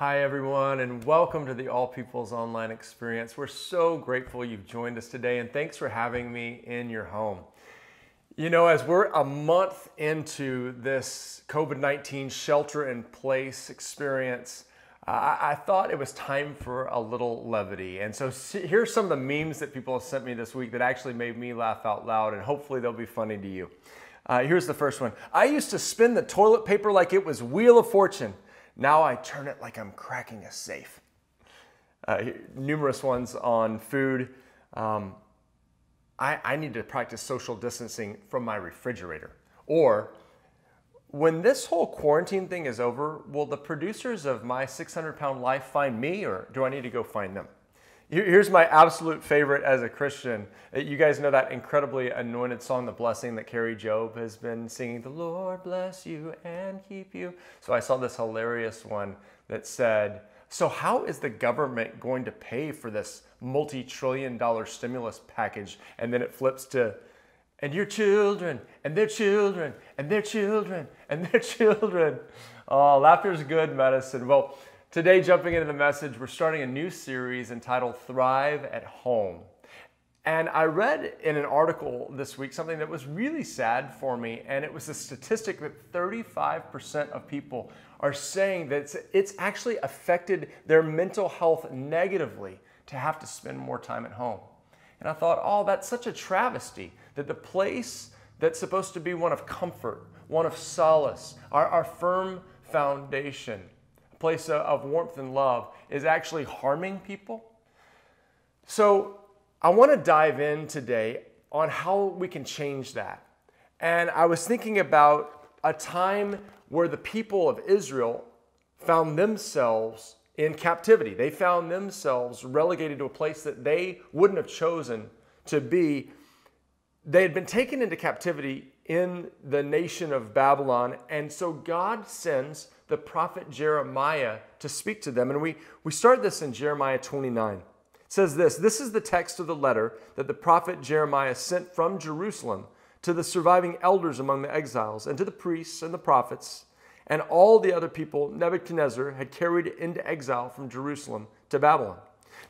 Hi, everyone, and welcome to the All People's Online Experience. We're so grateful you've joined us today, and thanks for having me in your home. You know, as we're a month into this COVID 19 shelter in place experience, uh, I thought it was time for a little levity. And so here's some of the memes that people have sent me this week that actually made me laugh out loud, and hopefully they'll be funny to you. Uh, here's the first one I used to spin the toilet paper like it was Wheel of Fortune. Now I turn it like I'm cracking a safe. Uh, numerous ones on food. Um, I, I need to practice social distancing from my refrigerator. Or when this whole quarantine thing is over, will the producers of my 600 pound life find me or do I need to go find them? Here's my absolute favorite as a Christian. Uh, you guys know that incredibly anointed song, The Blessing, that Kari Jobe has been singing, The Lord bless you and keep you. So I saw this hilarious one that said, So, how is the government going to pay for this multi trillion dollar stimulus package? And then it flips to, and your children, and their children, and their children, and their children. Oh, laughter is good medicine. Well, today, jumping into the message, we're starting a new series entitled Thrive at Home. And I read in an article this week something that was really sad for me, and it was a statistic that 35% of people are saying that it's, it's, actually affected their mental health negatively to have to spend more time at home. And I thought, oh, that's such a travesty that the place that's supposed to be one of comfort, one of solace, our, our firm foundation, place of warmth and love, is actually harming people. So I want to dive in today on how we can change that. And I was thinking about a time where the people of Israel found themselves in captivity. They found themselves relegated to a place that they wouldn't have chosen to be. They had been taken into captivity in the nation of Babylon, and so God sends the prophet Jeremiah to speak to them. And we, we start this in Jeremiah 29 says this This is the text of the letter that the prophet Jeremiah sent from Jerusalem to the surviving elders among the exiles, and to the priests and the prophets, and all the other people Nebuchadnezzar had carried into exile from Jerusalem to Babylon.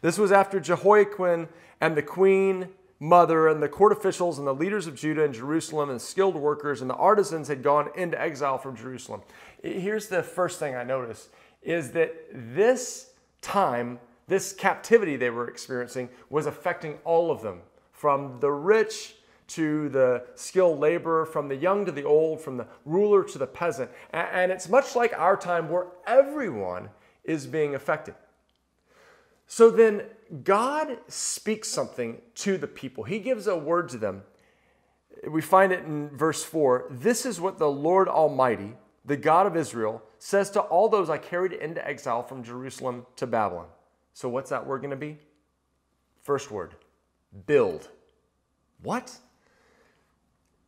This was after Jehoiakim and the queen mother and the court officials and the leaders of Judah and Jerusalem and skilled workers and the artisans had gone into exile from Jerusalem. Here's the first thing I notice is that this time this captivity they were experiencing was affecting all of them, from the rich to the skilled laborer, from the young to the old, from the ruler to the peasant. And it's much like our time where everyone is being affected. So then God speaks something to the people. He gives a word to them. We find it in verse 4. This is what the Lord Almighty, the God of Israel, says to all those I carried into exile from Jerusalem to Babylon. So, what's that word going to be? First word build. What?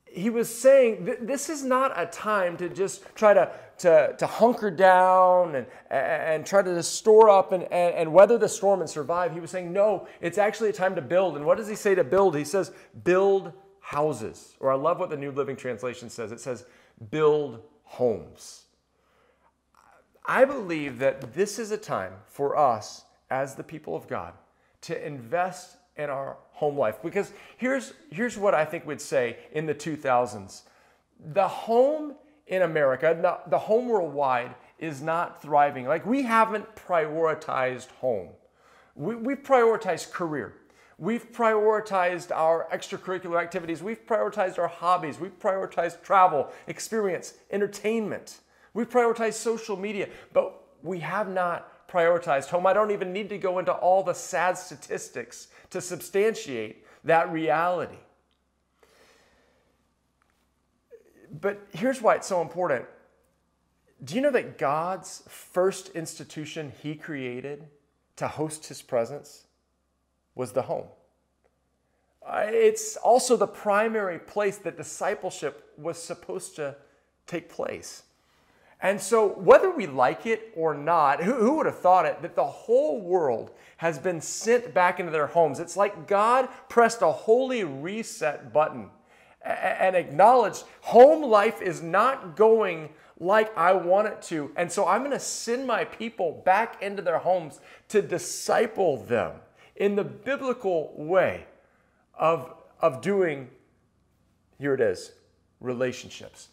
He was saying th- this is not a time to just try to, to, to hunker down and, and try to store up and, and, and weather the storm and survive. He was saying, no, it's actually a time to build. And what does he say to build? He says, build houses. Or I love what the New Living Translation says it says, build homes. I believe that this is a time for us as the people of God to invest in our home life. Because here's, here's what I think we'd say in the 2000s the home in America, the, the home worldwide, is not thriving. Like we haven't prioritized home, we, we've prioritized career. We've prioritized our extracurricular activities. We've prioritized our hobbies. We've prioritized travel, experience, entertainment. We've prioritized social media, but we have not prioritized home. I don't even need to go into all the sad statistics to substantiate that reality. But here's why it's so important. Do you know that God's first institution he created to host his presence was the home? It's also the primary place that discipleship was supposed to take place. And so, whether we like it or not, who, who, would have thought it that the whole world has been sent back into their homes? It's like God pressed a holy reset button and acknowledged home life is not going like I want it to. And so I'm going to send my people back into their homes to disciple them in the biblical way of, of doing, here it is, relationships.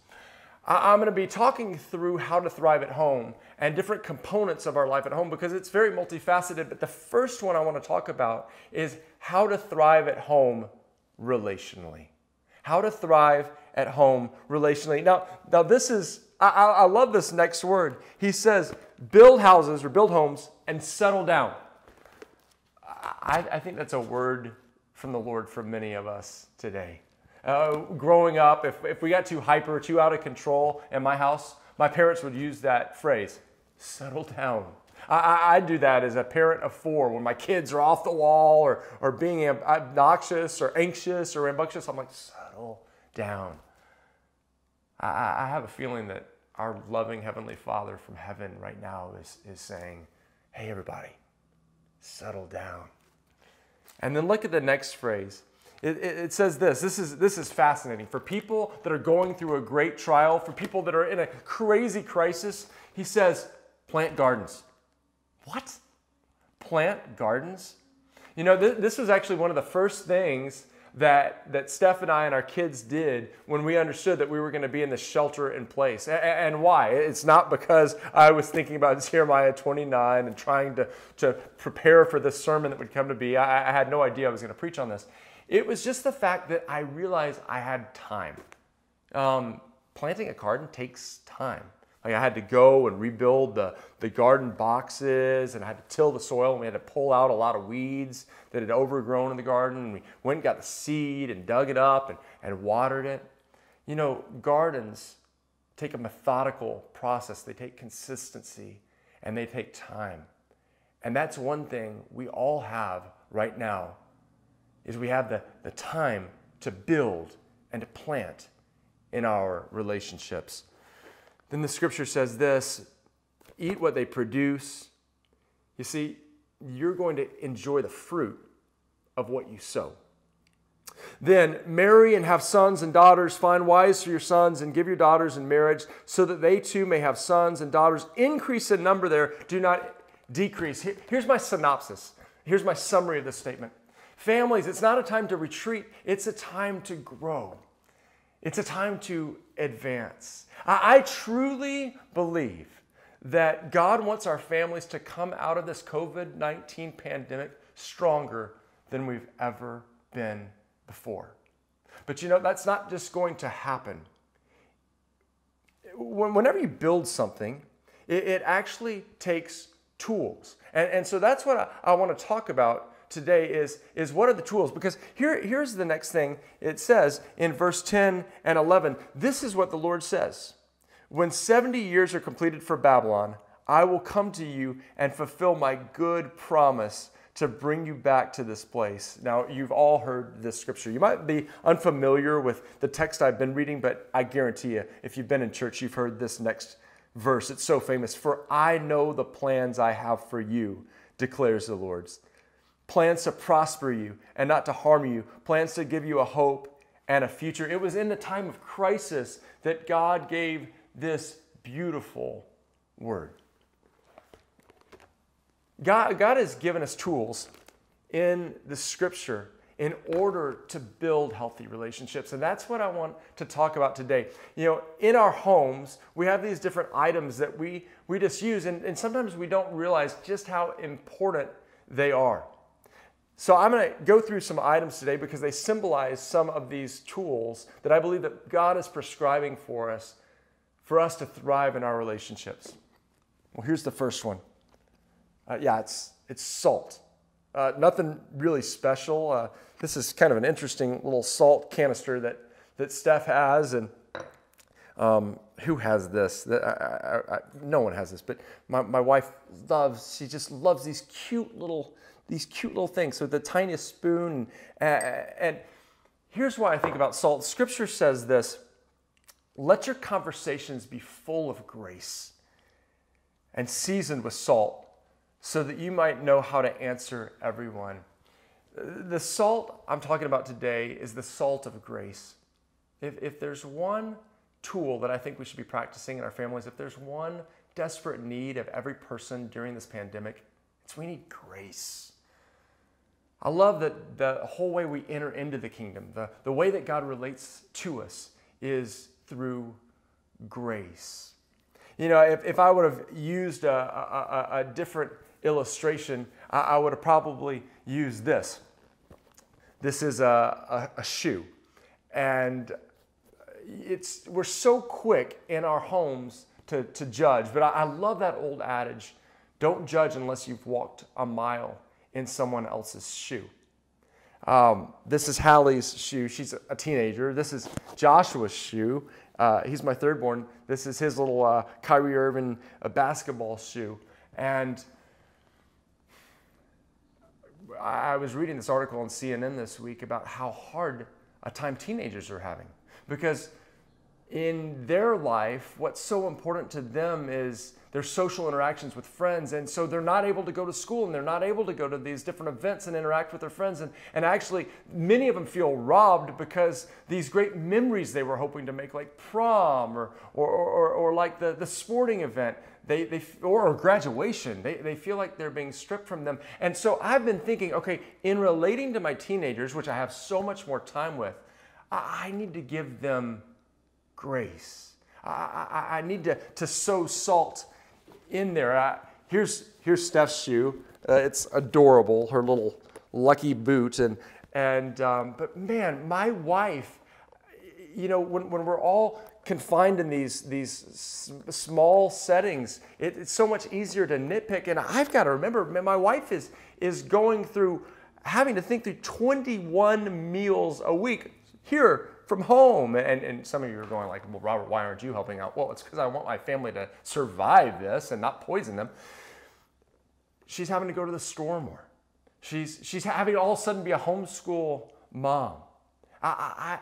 I'm going to be talking through how to thrive at home and different components of our life at home because it's very multifaceted. But the first one I want to talk about is how to thrive at home relationally. How to thrive at home relationally. Now, now this is, I, I love this next word. He says, build houses or build homes and settle down. I, I think that's a word from the Lord for many of us today. Uh, growing up, if, if we got too hyper, too out of control in my house, my parents would use that phrase settle down. I, I, do that as a parent of four when my kids are off the wall or, or being obnoxious or anxious or rambunctious. I'm like, settle down. I, I have a feeling that our loving Heavenly Father from heaven right now is, is saying, hey, everybody, settle down. And then look at the next phrase. It, it, it, says this. This is, this is fascinating. For people that are going through a great trial, for people that are in a crazy crisis, he says, plant gardens. What? Plant gardens? You know, th- this was actually one of the first things that, that Steph and I and our kids did when we understood that we were going to be in the shelter in place. And, and why? It's not because I was thinking about Jeremiah 29 and trying to, to prepare for this sermon that would come to be. I, I had no idea I was going to preach on this. It was just the fact that I realized I had time. Um, planting a garden takes time. Like I had to go and rebuild the, the garden boxes and I had to till the soil and we had to pull out a lot of weeds that had overgrown in the garden. And we went and got the seed and dug it up and, and watered it. You know, gardens take a methodical process, they take consistency and they take time. And that's one thing we all have right now is we have the, the time to build and to plant in our relationships. Then the scripture says this eat what they produce. You see, you're going to enjoy the fruit of what you sow. Then marry and have sons and daughters. Find wives for your sons and give your daughters in marriage so that they too may have sons and daughters. Increase in number there, do not decrease. here's my synopsis. Here's my summary of this statement. Families, it's not a time to retreat, it's a time to grow. It's a time to advance. I, truly believe that God wants our families to come out of this COVID 19 pandemic stronger than we've ever been before. But you know, that's not just going to happen. Whenever you build something, it, actually takes tools. And, and so that's what I, I want to talk about today is, is what are the tools? Because here, here's the next thing it says in verse 10 and 11. This is what the Lord says When 70 years are completed for Babylon, I will come to you and fulfill my good promise to bring you back to this place. Now, you've all heard this scripture. You might be unfamiliar with the text I've been reading, but I guarantee you, if you've been in church, you've heard this next verse. It's so famous. For I know the plans I have for you, declares the Lord plans to prosper you and not to harm you, plans to give you a hope and a future. It was in the time of crisis that God gave this beautiful word. God, God has given us tools in the scripture in order to build healthy relationships. And that's what I want to talk about today. You know, in our homes, we have these different items that we, we just use, and, and sometimes we don't realize just how important they are. So I'm going to go through some items today because they symbolize some of these tools that I believe that God is prescribing for us for us to thrive in our relationships. Well, here's the first one. Uh, yeah, it's it's salt. Uh, nothing really special. Uh, this is kind of an interesting little salt canister that that Steph has, and um, who has this? I, I, I, no one has this, but my, my wife loves. She just loves these cute little these cute little things. So the tiniest spoon. Uh, uh, and here's why I think about salt. Scripture says this let your conversations be full of grace and seasoned with salt so that you might know how to answer everyone. The salt I'm talking about today is the salt of grace. If, if there's one tool that I think we should be practicing in our families. If there's one desperate need of every person during this pandemic, it's we need grace. I love that the whole way we enter into the kingdom, the, the way that God relates to us is through grace. You know, if, if I would have used a, a, a different illustration, I, I, would have probably used this. This is a, a, a shoe. And it's, we're so quick in our homes to, to judge, but I, I love that old adage don't judge unless you've walked a mile in someone else's shoe. Um, this is Hallie's shoe. She's a teenager. This is Joshua's shoe. Uh, he's my third born. This is his little uh, Kyrie Irving uh, basketball shoe. And I was reading this article on CNN this week about how hard a time teenagers are having because in their life, what's so important to them is their social interactions with friends. And so they're not able to go to school and they're not able to go to these different events and interact with their friends. And, and actually, many of them feel robbed because these great memories they were hoping to make, like prom or, or, or, or like the, the sporting event, they, they, or graduation, they, they feel like they're being stripped from them. And so I've been thinking, okay, in relating to my teenagers, which I have so much more time with, I, I need to give them grace. I, I, I, need to, to sow salt in there. Here's, here's Steph's shoe. Uh, it's adorable, her little lucky boot. And, and um, but man, my wife, you know, when, when we're all confined in these, these small settings, it, it's so much easier to nitpick. And I've got to remember, my wife is, is going through having to think through 21 meals a week. Here, from home. And, and some of you are going like, well, Robert, why aren't you helping out? Well, it's because I want my family to survive this and not poison them. She's having to go to the store more. She's, she's having to all of a sudden be a homeschool mom. I, I,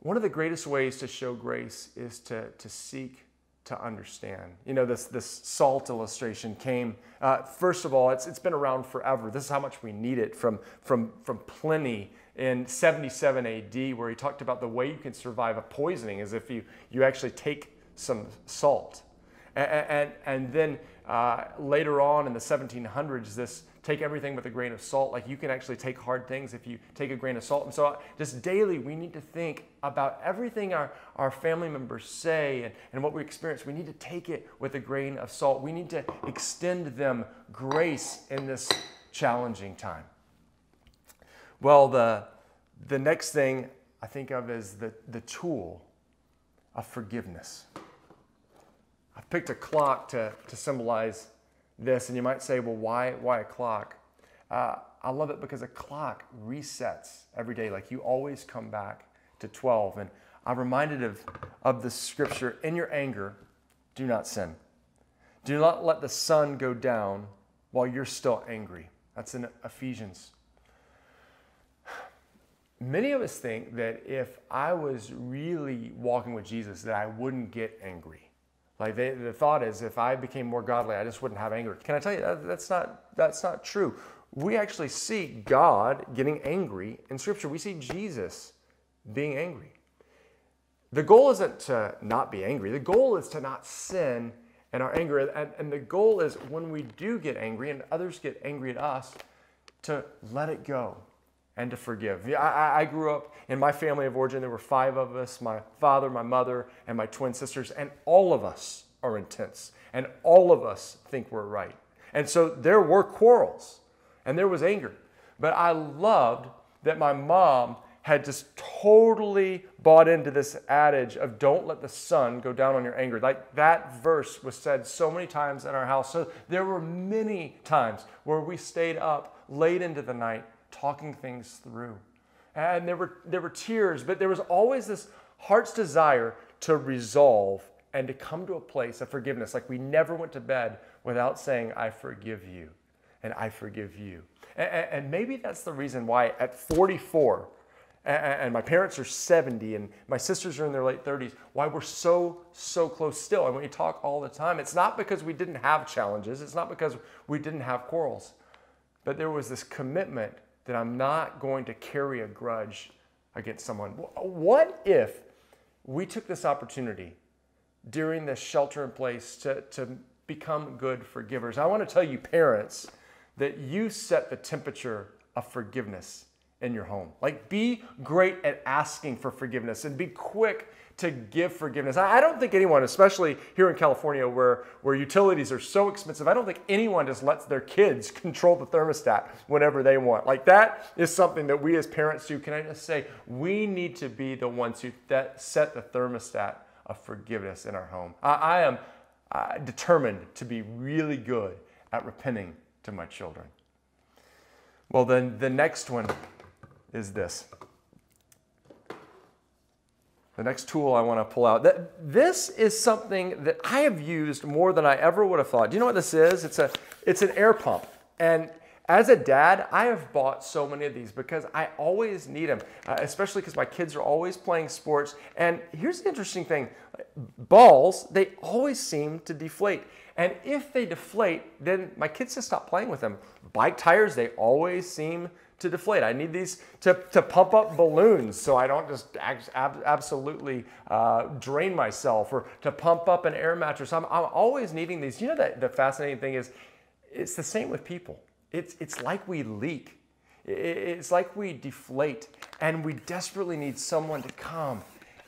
one of the greatest ways to show grace is to, to seek to understand. You know, this, this salt illustration came, uh, first of all, it's, it's been around forever. This is how much we need it from, from, from Pliny in 77 AD, where he talked about the way you can survive a poisoning is if you, you actually take some salt. And, and, and then uh, later on in the 1700s, this take everything with a grain of salt. Like you can actually take hard things if you take a grain of salt. And so, uh, just daily, we need to think about everything our, our family members say and, and what we experience. We need to take it with a grain of salt. We need to extend them grace in this challenging time. Well, the, the next thing I think of is the, the tool of forgiveness. I've picked a clock to, to symbolize this, and you might say, well, why, why a clock? Uh, I love it because a clock resets every day. Like you always come back to 12. And I'm reminded of, of the scripture in your anger, do not sin. Do not let the sun go down while you're still angry. That's in Ephesians many of us think that if I was really walking with Jesus, that I wouldn't get angry. Like they, the thought is, if I became more godly, I just wouldn't have anger. Can I tell you that, that's not that's not true? We actually see God getting angry in Scripture. We see Jesus being angry. The goal isn't to not be angry. The goal is to not sin and our anger. And, and the goal is when we do get angry and others get angry at us, to let it go and to forgive. I, I, grew up in my family of origin, there were five of us my father, my mother, and my twin sisters, and all of us are intense, and all of us think we're right. And so there were quarrels, and there was anger. But I loved that my mom had just totally bought into this adage of don't let the sun go down on your anger. Like that verse was said so many times in our house. So there were many times where we stayed up late into the night talking things through. And there were, there were tears, but there was always this heart's desire to resolve and to come to a place of forgiveness. Like we never went to bed without saying, I forgive you and I forgive you. And, and maybe that's the reason why at 44, and my parents are 70 and my sisters are in their late 30s why we're so so close still and we talk all the time it's not because we didn't have challenges it's not because we didn't have quarrels but there was this commitment that I'm not going to carry a grudge against someone. What if we took this opportunity during this shelter in place to, to become good forgivers. I want to tell you, parents, that you set the temperature of forgiveness in your home. Like, be great at asking for forgiveness and be quick to give forgiveness. I don't think anyone, especially here in California where, where utilities are so expensive, I don't think anyone just lets their kids control the thermostat whenever they want. Like that is something that we as parents do. Can I just say, we need to be the ones who that set the thermostat of forgiveness in our home. I, I am uh, determined to be really good at repenting to my children. Well, then the next one is this. The next tool I want to pull out. This is something that I have used more than I ever would have thought. Do you know what this is? It's a it's an air pump. And as a dad, I have bought so many of these because I always need them, uh, especially because my kids are always playing sports. And here's the interesting thing balls, they always seem to deflate. And if they deflate, then my kids just stop playing with them. Bike tires, they always seem to deflate. I need these to, to pump up balloons so I don't just ab- absolutely uh, drain myself or to pump up an air mattress. I'm, I'm always needing these. You know, that the fascinating thing is it's the same with people. It's, it's like we leak. It's like we deflate and we desperately need someone to come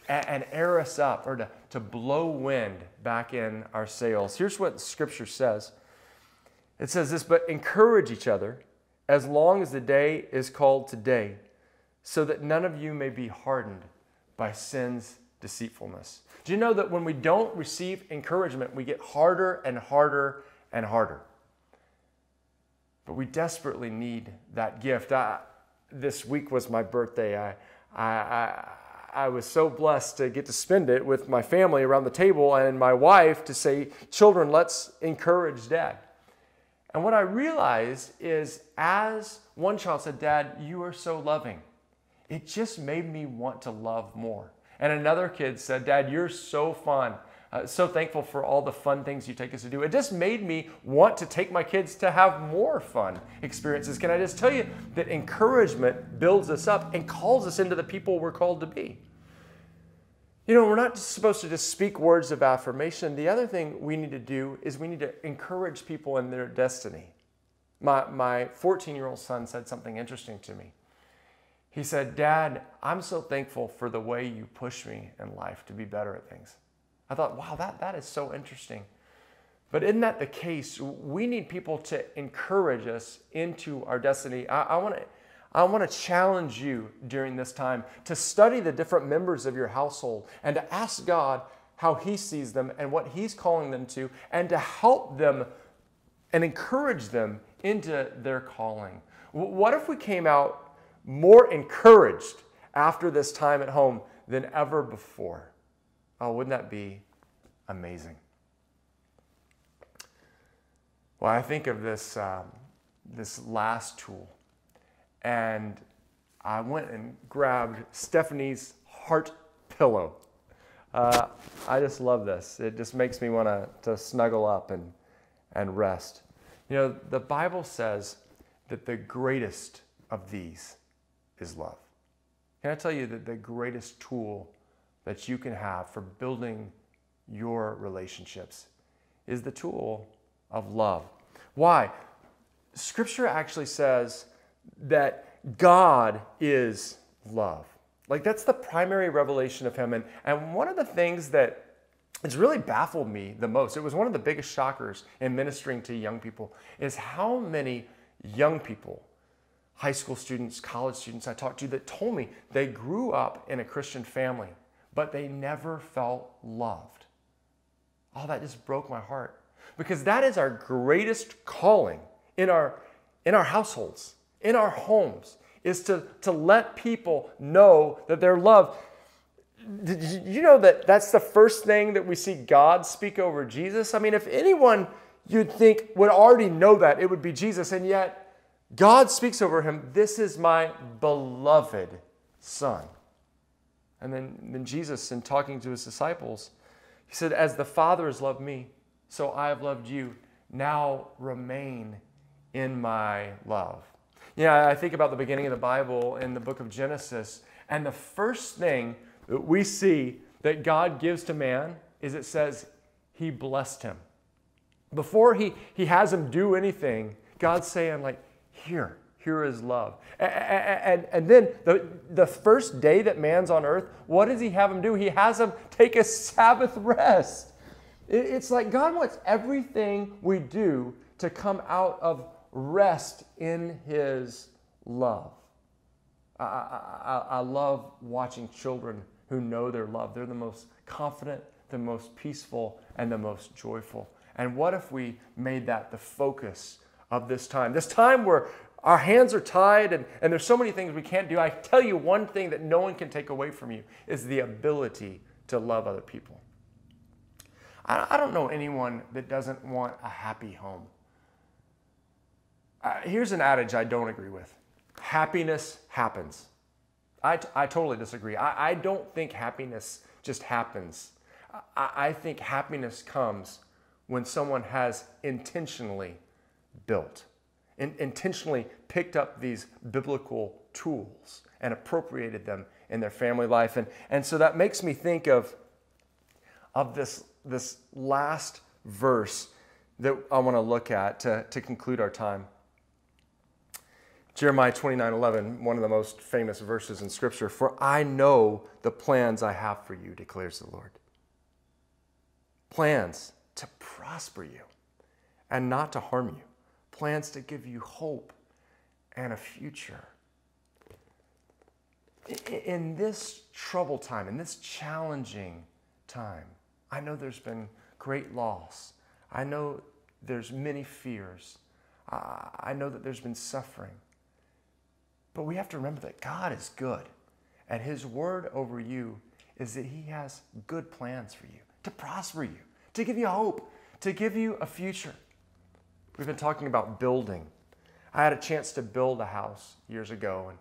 and, and air us up or to, to blow wind back in our sails. Here's what scripture says. It says this, but encourage each other as long as the day is called today, so that none of you may be hardened by sin's deceitfulness. Do you know that when we don't receive encouragement, we get harder and harder and harder? But we desperately need that gift. I, this week was my birthday. I, I, I, I was so blessed to get to spend it with my family around the table and my wife to say, Children, let's encourage dad. And what I realized is, as one child said, Dad, you are so loving, it just made me want to love more. And another kid said, Dad, you're so fun. Uh, so thankful for all the fun things you take us to do. It just made me want to take my kids to have more fun experiences. Can I just tell you that encouragement builds us up and calls us into the people we're called to be? You know, we're not supposed to just speak words of affirmation. The other thing we need to do is we need to encourage people in their destiny. My, my 14 year old son said something interesting to me. He said, Dad, I'm so thankful for the way you push me in life to be better at things. I thought, wow, that, that is so interesting. But isn't that the case? We need people to encourage us into our destiny. I, I want to I want to challenge you during this time to study the different members of your household and to ask God how He sees them and what He's calling them to, and to help them and encourage them into their calling. What if we came out more encouraged after this time at home than ever before? Oh, wouldn't that be amazing? Well, I think of this, um, this last tool and I went and grabbed Stephanie's heart pillow. Uh, I just love this. It just makes me want to snuggle up and, and rest. You know, the Bible says that the greatest of these is love. Can I tell you that the greatest tool that you can have for building your relationships is the tool of love? Why? Scripture actually says that God is love. Like that's the primary revelation of him. And, and one of the things that it's really baffled me the most, it was one of the biggest shockers in ministering to young people, is how many young people, high school students, college students I talked to that told me they grew up in a Christian family, but they never felt loved. Oh, that just broke my heart. Because that is our greatest calling in our, in our households in our homes is to, to let people know that they're loved. Did you know that that's the first thing that we see God speak over Jesus? I mean, if anyone you'd think would already know that, it would be Jesus. And yet, God speaks over him, This is my beloved Son. And then, then Jesus, in talking to his disciples, he said, As the Father has loved me, so I have loved you. Now remain in my love. Yeah, I think about the beginning of the Bible in the book of Genesis, and the first thing that we see that God gives to man is it says he blessed him. Before he, he has him do anything, God's saying, like, here, here is love. And, and, and then the, the first day that man's on earth, what does he have him do? He has him take a Sabbath rest. It's like God wants everything we do to come out of rest in his love. I, I, I love watching children who know their love. They're the most confident, the most peaceful, and the most joyful. And what if we made that the focus of this time? This time where our hands are tied and, and there's so many things we can't do. I tell you one thing that no one can take away from you is the ability to love other people. I, I don't know anyone that doesn't want a happy home. Uh, here's an adage I don't agree with happiness happens. I, I totally disagree. I, I don't think happiness just happens. I, I think happiness comes when someone has intentionally built, in, intentionally picked up these biblical tools and appropriated them in their family life. And, and so that makes me think of, of this, this last verse that I want to look at to, to conclude our time. Jeremiah 29 11, one of the most famous verses in Scripture. For I know the plans I have for you, declares the Lord. Plans to prosper you and not to harm you, plans to give you hope and a future. In this troubled time, in this challenging time, I know there's been great loss. I know there's many fears. I know that there's been suffering. But we have to remember that God is good. And His word over you is that He has good plans for you to prosper you, to give you hope, to give you a future. We've been talking about building. I had a chance to build a house years ago. And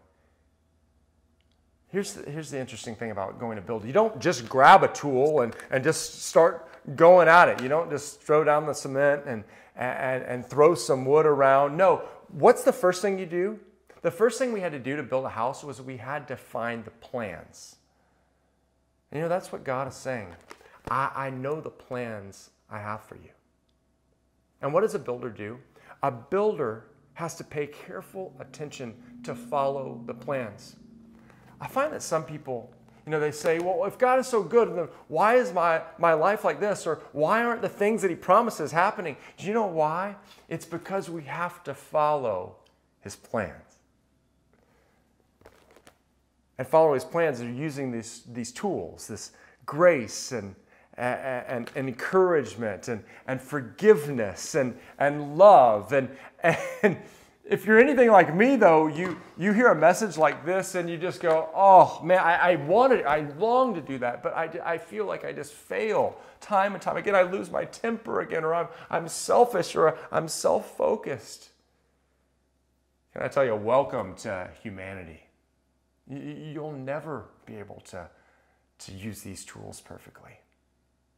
here's the, here's the interesting thing about going to build you don't just grab a tool and, and just start going at it. You don't just throw down the cement and, and, and throw some wood around. No, what's the first thing you do? The first thing we had to do to build a house was we had to find the plans. And you know, that's what God is saying. I, I know the plans I have for you. And what does a builder do? A builder has to pay careful attention to follow the plans. I find that some people, you know, they say, well, if God is so good, then why is my, my life like this? Or why aren't the things that He promises happening? Do you know why? It's because we have to follow His plans and follow his plans are using these, these tools, this grace and, and, and, encouragement and, and forgiveness and, and love. And, and if you're anything like me, though, you, you hear a message like this and you just go, oh man, I, I wanted, I long to do that, but I, I feel like I just fail time and time again. I lose my temper again, or I'm, I'm selfish, or I'm self focused. Can I tell you, welcome to humanity. You'll never be able to, to use these tools perfectly.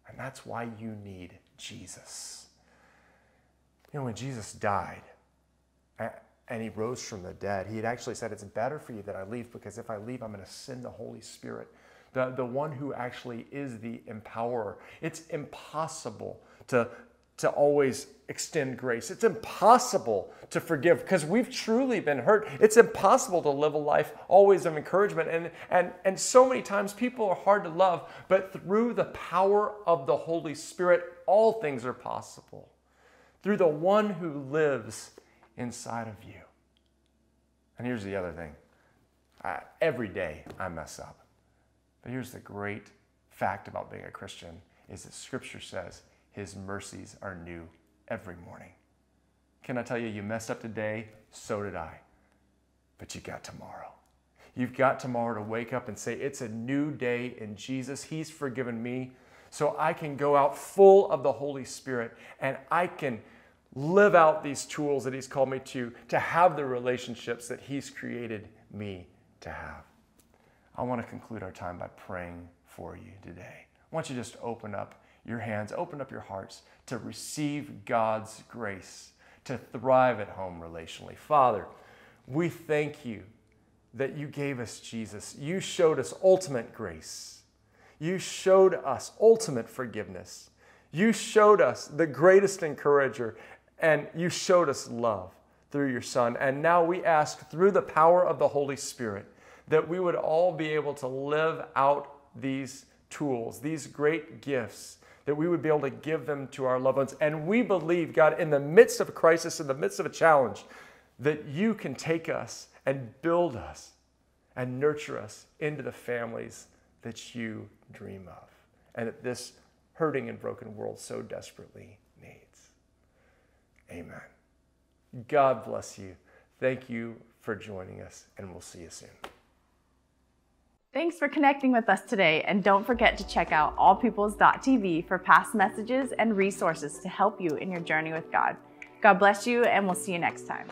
And that's why you need Jesus. You know, when Jesus died and he rose from the dead, he had actually said, It's better for you that I leave because if I leave, I'm going to send the Holy Spirit, the, the one who actually is the empowerer. It's impossible to, to always extend grace. It's impossible to forgive because we've truly been hurt. It's impossible to live a life always of encouragement. And, and, and so many times people are hard to love, but through the power of the Holy Spirit, all things are possible. Through the one who lives inside of you. And here's the other thing I, every day I mess up. But here's the great fact about being a Christian is that Scripture says his mercies are new every morning. Can I tell you, you messed up today? So did I. But you got tomorrow. You've got tomorrow to wake up and say, It's a new day in Jesus. He's forgiven me. So I can go out full of the Holy Spirit and I can live out these tools that He's called me to, to have the relationships that He's created me to have. I want to conclude our time by praying for you today. I want you just open up your hands, open up your hearts to receive God's grace, to thrive at home relationally. Father, we thank you that you gave us Jesus. You showed us ultimate grace. You showed us ultimate forgiveness. You showed us the greatest encourager, and you showed us love through your Son. And now we ask through the power of the Holy Spirit that we would all be able to live out these tools, these great gifts, that we would be able to give them to our loved ones. And we believe, God, in the midst of a crisis, in the midst of a challenge, that you can take us and build us and nurture us into the families that you dream of and that this hurting and broken world so desperately needs. Amen. God bless you. Thank you for joining us, and we'll see you soon. Thanks for connecting with us today, and don't forget to check out allpeoples.tv for past messages and resources to help you in your journey with God. God bless you, and we'll see you next time.